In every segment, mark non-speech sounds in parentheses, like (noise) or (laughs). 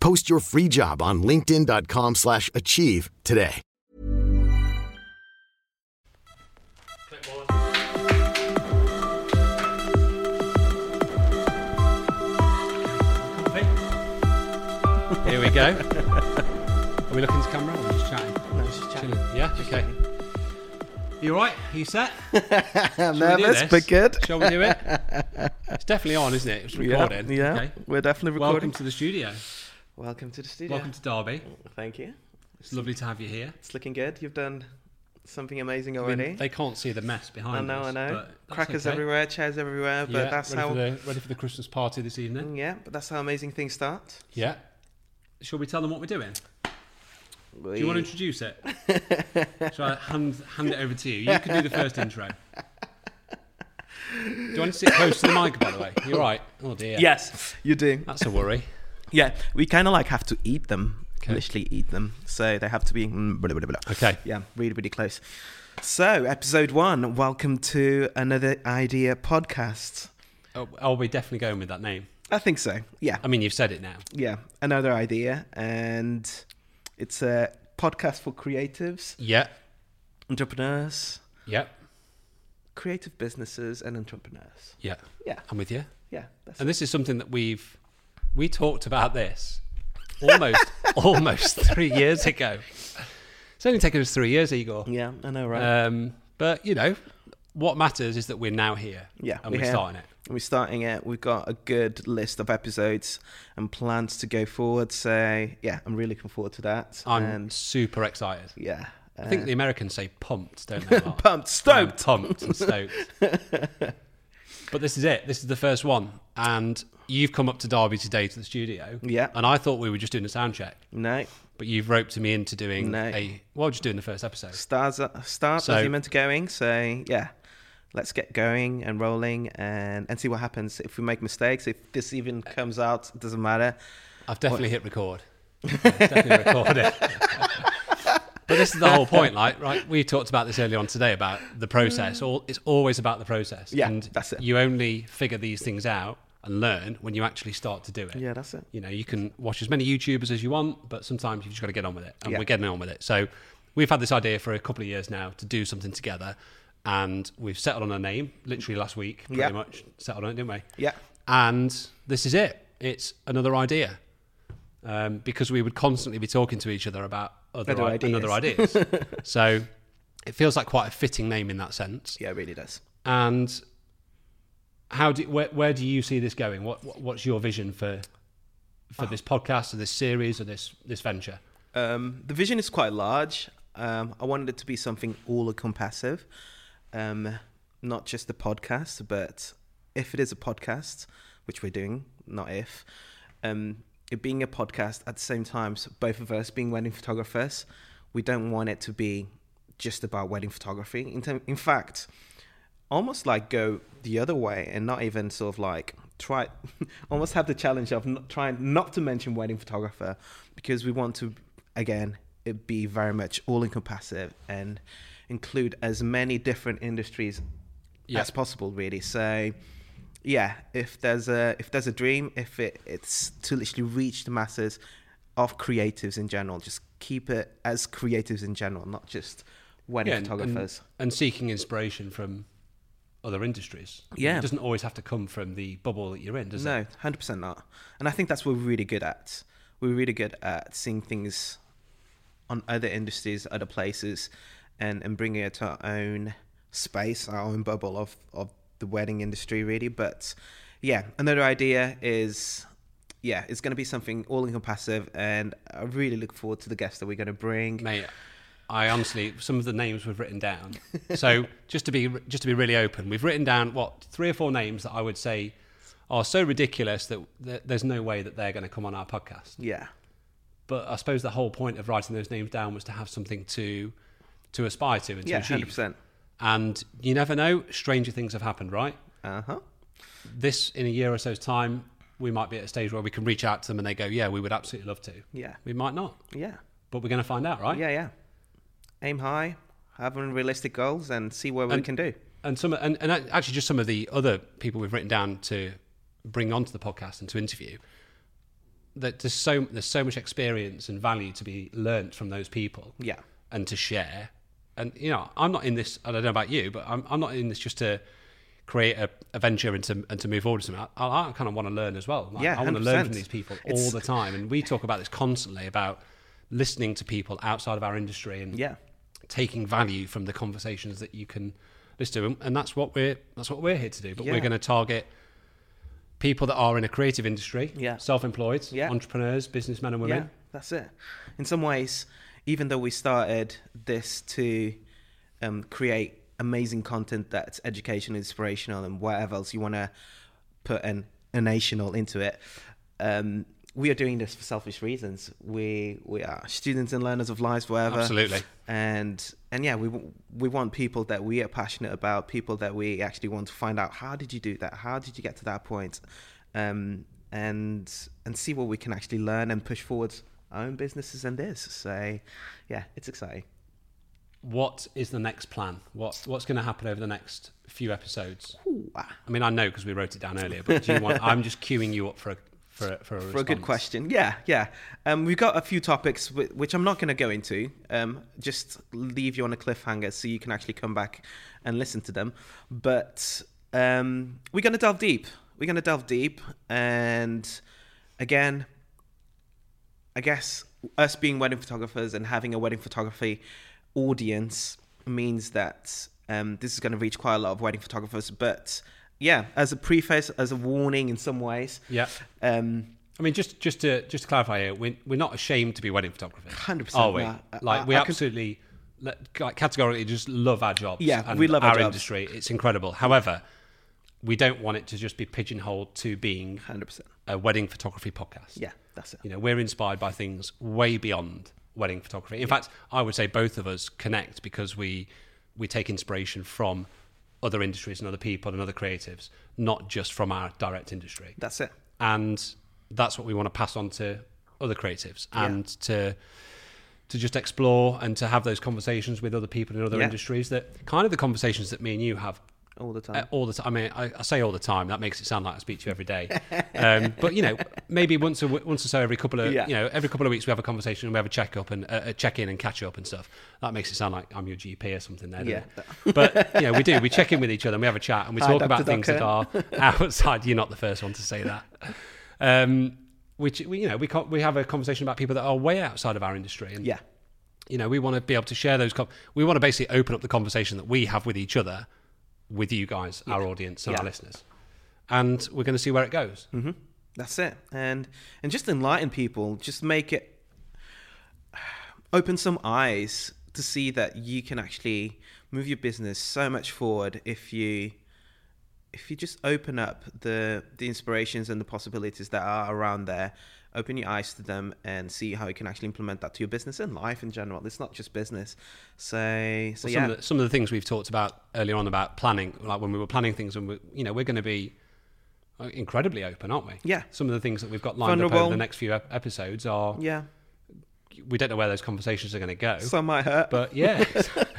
Post your free job on linkedin.com/achieve slash achieve today. Here we go. Are we looking to camera or just chatting? No, just chatting. Chilling. Yeah, okay. You all right? Are you set? I'm (laughs) (laughs) Shall we do nervous, this? but good. Shall we do it? (laughs) It's definitely on, isn't it? It's recording. Yeah, Okay. we're definitely recording. Welcome recording. to the studio. Welcome to the studio. Welcome to Derby. Thank you. It's lovely to have you here. It's looking good. You've done something amazing I mean, already. they can't see the mess behind. I know, us. I know. Crackers okay. everywhere, chairs everywhere, but Yeah, that's ready how. For the, ready for the Christmas party this evening? Mm, yeah, but that's how amazing things start. Yeah. Shall we tell them what we're doing? Do you want to introduce it? (laughs) Shall I hand, hand it over to you? You can do the first intro. Do you want to sit close to the mic, by the way? You're right. Oh dear. Yes, you do. That's a worry. Yeah, we kind of like have to eat them, Okay. literally eat them. So they have to be. mm, blah, blah, blah. Okay. Yeah, really, really close. So, episode one. Welcome to another idea podcast. Oh, are we definitely going with that name? I think so. Yeah, I mean, you've said it now. yeah. Another idea, and it's a podcast for creatives, Yeah. entrepreneurs, Yeah. creative businesses, and entrepreneurs. Yeah. Yeah, I'm with you. yeah. And this is something that we've we talked about this almost (laughs) almost three years ago. It's only taken us three years, Igor. yeah, I know, right? Um, but you know, what matters is that we're now here. Yeah, and we're we're starting it. We're starting it. We've got a good list of episodes and plans to go forward. So yeah, I'm really looking forward to that. I'm and super excited. yeah, I think uh, the Americans say pumped, don't they? (laughs) Pumped, stoked. I'm pumped and stoked. (laughs) but this is it. This is the first one, and you've come up to Derby today to the studio. Yeah. And I thought we were just doing a sound check, No, but you've roped me into doing No. a well, just doing the first episode. stars start So- as you meant to going. So yeah, let's get going and rolling and and see what happens. If we make mistakes, if this even comes out, it doesn't matter. I've definitely hit record. I've definitely (laughs) recorded. It. But this is the whole point, like, right? We talked about this earlier on today about the process. All it's always about the process. Mm. Yeah, and that's it. You only figure these things out and learn when you actually start to do it. Yeah, that's it. You know, you can watch as many YouTubers as you want, but sometimes you've just got to get on with it, and Yeah. we're getting on with it. So we've had this idea for a couple of years now to do something together, and we've settled on a name literally last week, pretty Yeah. much settled on it, didn't we? Yeah, And this is it. It's another idea. Um, because we would constantly be talking to each other about other, Other i- ideas. another (laughs) ideas. so it feels like quite a fitting name in that sense. yeah, it really does. And how do where, where do you see this going? What, what what's your vision for for this podcast or this series or this this venture? Um, the vision is quite large. Um, I wanted it to be something all encompassive, um, not just a podcast, but if it is a podcast, which we're doing, not if, um, it being a podcast at the same time, so both of us being wedding photographers, we don't want it to be just about wedding photography. In, term, in fact, almost like go the other way and not even sort of like try (laughs) almost have the challenge of not, trying not to mention wedding photographer because we want to again it be very much all encompassive and include as many different industries Yeah. as possible really so yeah if there's a if there's a dream if it, it's to literally reach the masses of creatives in general just keep it as creatives in general not just wedding Yeah, photographers and, and seeking inspiration from other industries. Yeah. it doesn't always have to come from the bubble that you're in, does it? no 100% not and i think that's what we're really good at we're really good at seeing things on other industries other places and and bringing it to our own space our own bubble of of the wedding industry really but yeah another idea is yeah it's going to be something all encompassive and i really look forward to the guests that we're going to bring Mate, I honestly, some of the names we've written down. So (laughs) just to be just to be really open, we've written down what three or four names that I would say are so ridiculous that th- there's no way that they're going to come on our podcast. yeah But I suppose the whole point of writing those names down was to have something to to aspire to and to yeah achieve. 100% And you never know, stranger things have happened, right? uh-huh This in a year or so's time, we might be at a stage where we can reach out to them and they go, "Yeah, we would absolutely love to." yeah We might not, yeah but we're going to find out, right? yeah yeah aim high have unrealistic goals and see what we can do. and some and, and actually just some of the other people we've written down to bring onto the podcast and to interview that there's so there's so much experience and value to be learnt from those people yeah. and to share. And you know i'm not in this i don't know about you but i'm, I'm not in this just to create a, a venture and to, and to move forward to something. I, I kind of want to learn as well. Like, Yeah, i want to learn from these people all the time. And we talk about this constantly about listening to people outside of our industry and yeah taking value from the conversations that you can listen to, and- and that's what we're that's what we're here to do. But Yeah. we're going to target people that are in a creative industry, Yeah. self-employed, Yeah. entrepreneurs, businessmen and women. Yeah, that's it. In some ways, even though we started this to um, create amazing content that's educational, inspirational, and whatever else you want to put an a national into it, um, we are doing this for selfish reasons. We we are students and learners of lives forever. Absolutely. And and yeah, we we want people that we are passionate about, people that we actually want to find out how did you do that? How did you get to that point? Um, and and see what we can actually learn and push forward our own businesses and this. So yeah, it's exciting. What is the next plan? What what's going to happen over the next few episodes? Ooh, ah, I mean, I know because we wrote it down earlier, but do you want? (laughs) I'm just queuing you up for a for a, for a, for a good question. Yeah, yeah. Um, we've got a few topics whi- which I'm not going to go into. Um, just leave you on a cliffhanger so you can actually come back and listen to them. But um, we're going to delve deep. We're going to delve deep, and again, I guess us being wedding photographers and having a wedding photography audience means that um, this is going to reach quite a lot of wedding photographers. But yeah, as a preface, as a warning in some ways, Yeah. um, I mean, just just to just to clarify here, we're, we're not ashamed to be wedding photographers. 100% Are we? not. Like I- we I absolutely, like, categorically, just love our jobs. Yeah, and we love our our industry. It's incredible. However, we don't want it to just be pigeonholed to being 100%. a wedding photography podcast. Yeah, that's it. You know, we're inspired by things way beyond wedding photography. In fact, I would say both of us connect because we we take inspiration from other industries and other people and other creatives, not just from our direct industry That's it. and that's what we want to pass on to other creatives and to to just explore and to have those conversations with other people in other Yeah. industries that kind of the conversations that me and you have All the time. uh, all the time. I mean, I, I say all the time. That makes it sound like I speak to you every day. Um, (laughs) but you know, maybe once a, w- once or so every couple of Yeah. you know every couple of weeks we have a conversation and we have a check up and uh, a check in and catch up and stuff. That makes it sound like I'm your GP or something there. Yeah. it? But you know, we do. We check in with each other and we have a chat and we Hi, talk Dr. about things that are (laughs) outside. You're not the first one to say that. Um, which we, you know, we we have a conversation about people that are way outside of our industry, and yeah. you know, we want to be able to share those. Com- we want to basically open up the conversation that we have with each other, with you guys, our audience, and our listeners, and we're going to see where it goes. hmm That's it. And and just enlighten people. Just make it (sighs) open some eyes to see that you can actually move your business so much forward if you if you just open up the the inspirations and the possibilities that are around there open your eyes to them and see how you can actually implement that to your business and life in general it's not just business so so Well, yeah some, of the, some of the things we've talked about earlier on about planning, like when we were planning things, and we, you know, we're going to be uh, incredibly open, aren't we? Yeah. Some of the things that we've got lined up Vulnerable. over the next few episodes are yeah we don't know where those conversations are going to go. Some might hurt. But yeah,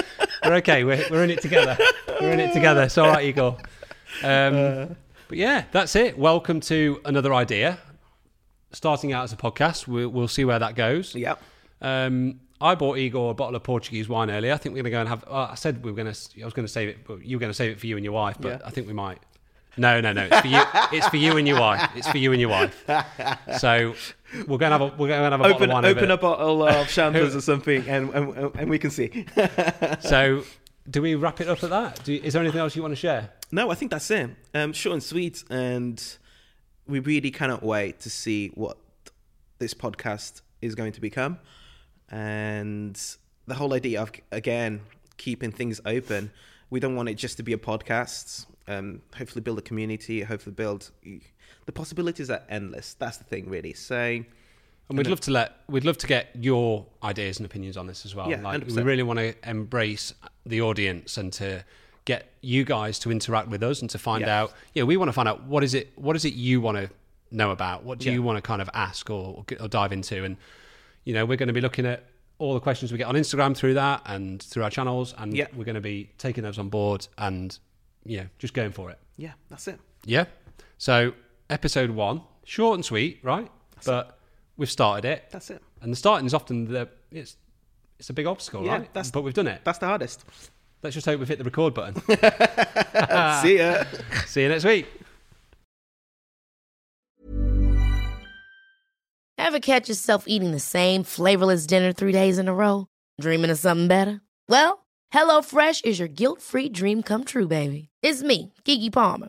(laughs) we're okay. We're, we're in it together. We're in it together. It's all right, Igor. Um, but yeah, that's it. Welcome to another idea. Starting out as a podcast, we'll, we'll see where that goes. Yep. Um, I bought Igor a bottle of Portuguese wine earlier. I think we're going to go and have. Uh, I said we were going to. I was going to save it, but you were going to save it for you and your wife. But Yeah. I think we might. No, no, no. It's for you. it's for you and your wife. It's for you and your wife. So we're going to have a. We're going to have a bottle of wine. open a bottle of (laughs) champers or something, and, and and we can see. So, do we wrap it up at that? Do, is there anything else you want to share? No, I think that's it. Um, short and sweet, and we really cannot wait to see what this podcast is going to become, and the whole idea of again keeping things open. We don't want it just to be a podcast. Um, hopefully, build a community. Hopefully, build the possibilities are endless. That's the thing, really. So, And we'd love to let we'd love to get your ideas and opinions on this as well. Yeah, like we 100%. really want to embrace the audience and to get you guys to interact with us and to find Yeah. out. Yeah, we want to find out what is it what is it you want to know about? What do Yeah. you want to kind of ask or, or dive into? And you know, we're going to be looking at all the questions we get on Instagram through that and through our channels, and Yeah. we're going to be taking those on board and yeah, just going for it. yeah, that's it. Yeah. So episode one, short and sweet, right? but we've started it. That's it. And the starting is often the it's it's a big obstacle, Yeah, right? that's- but we've done it. That's the hardest. Let's just hope we've hit the record button. (laughs) (laughs) see ya. See you next week. Ever catch yourself eating the same flavorless dinner three days in a row? Dreaming of something better? Well, HelloFresh is your guilt free dream come true, baby. It's me, Keke Palmer.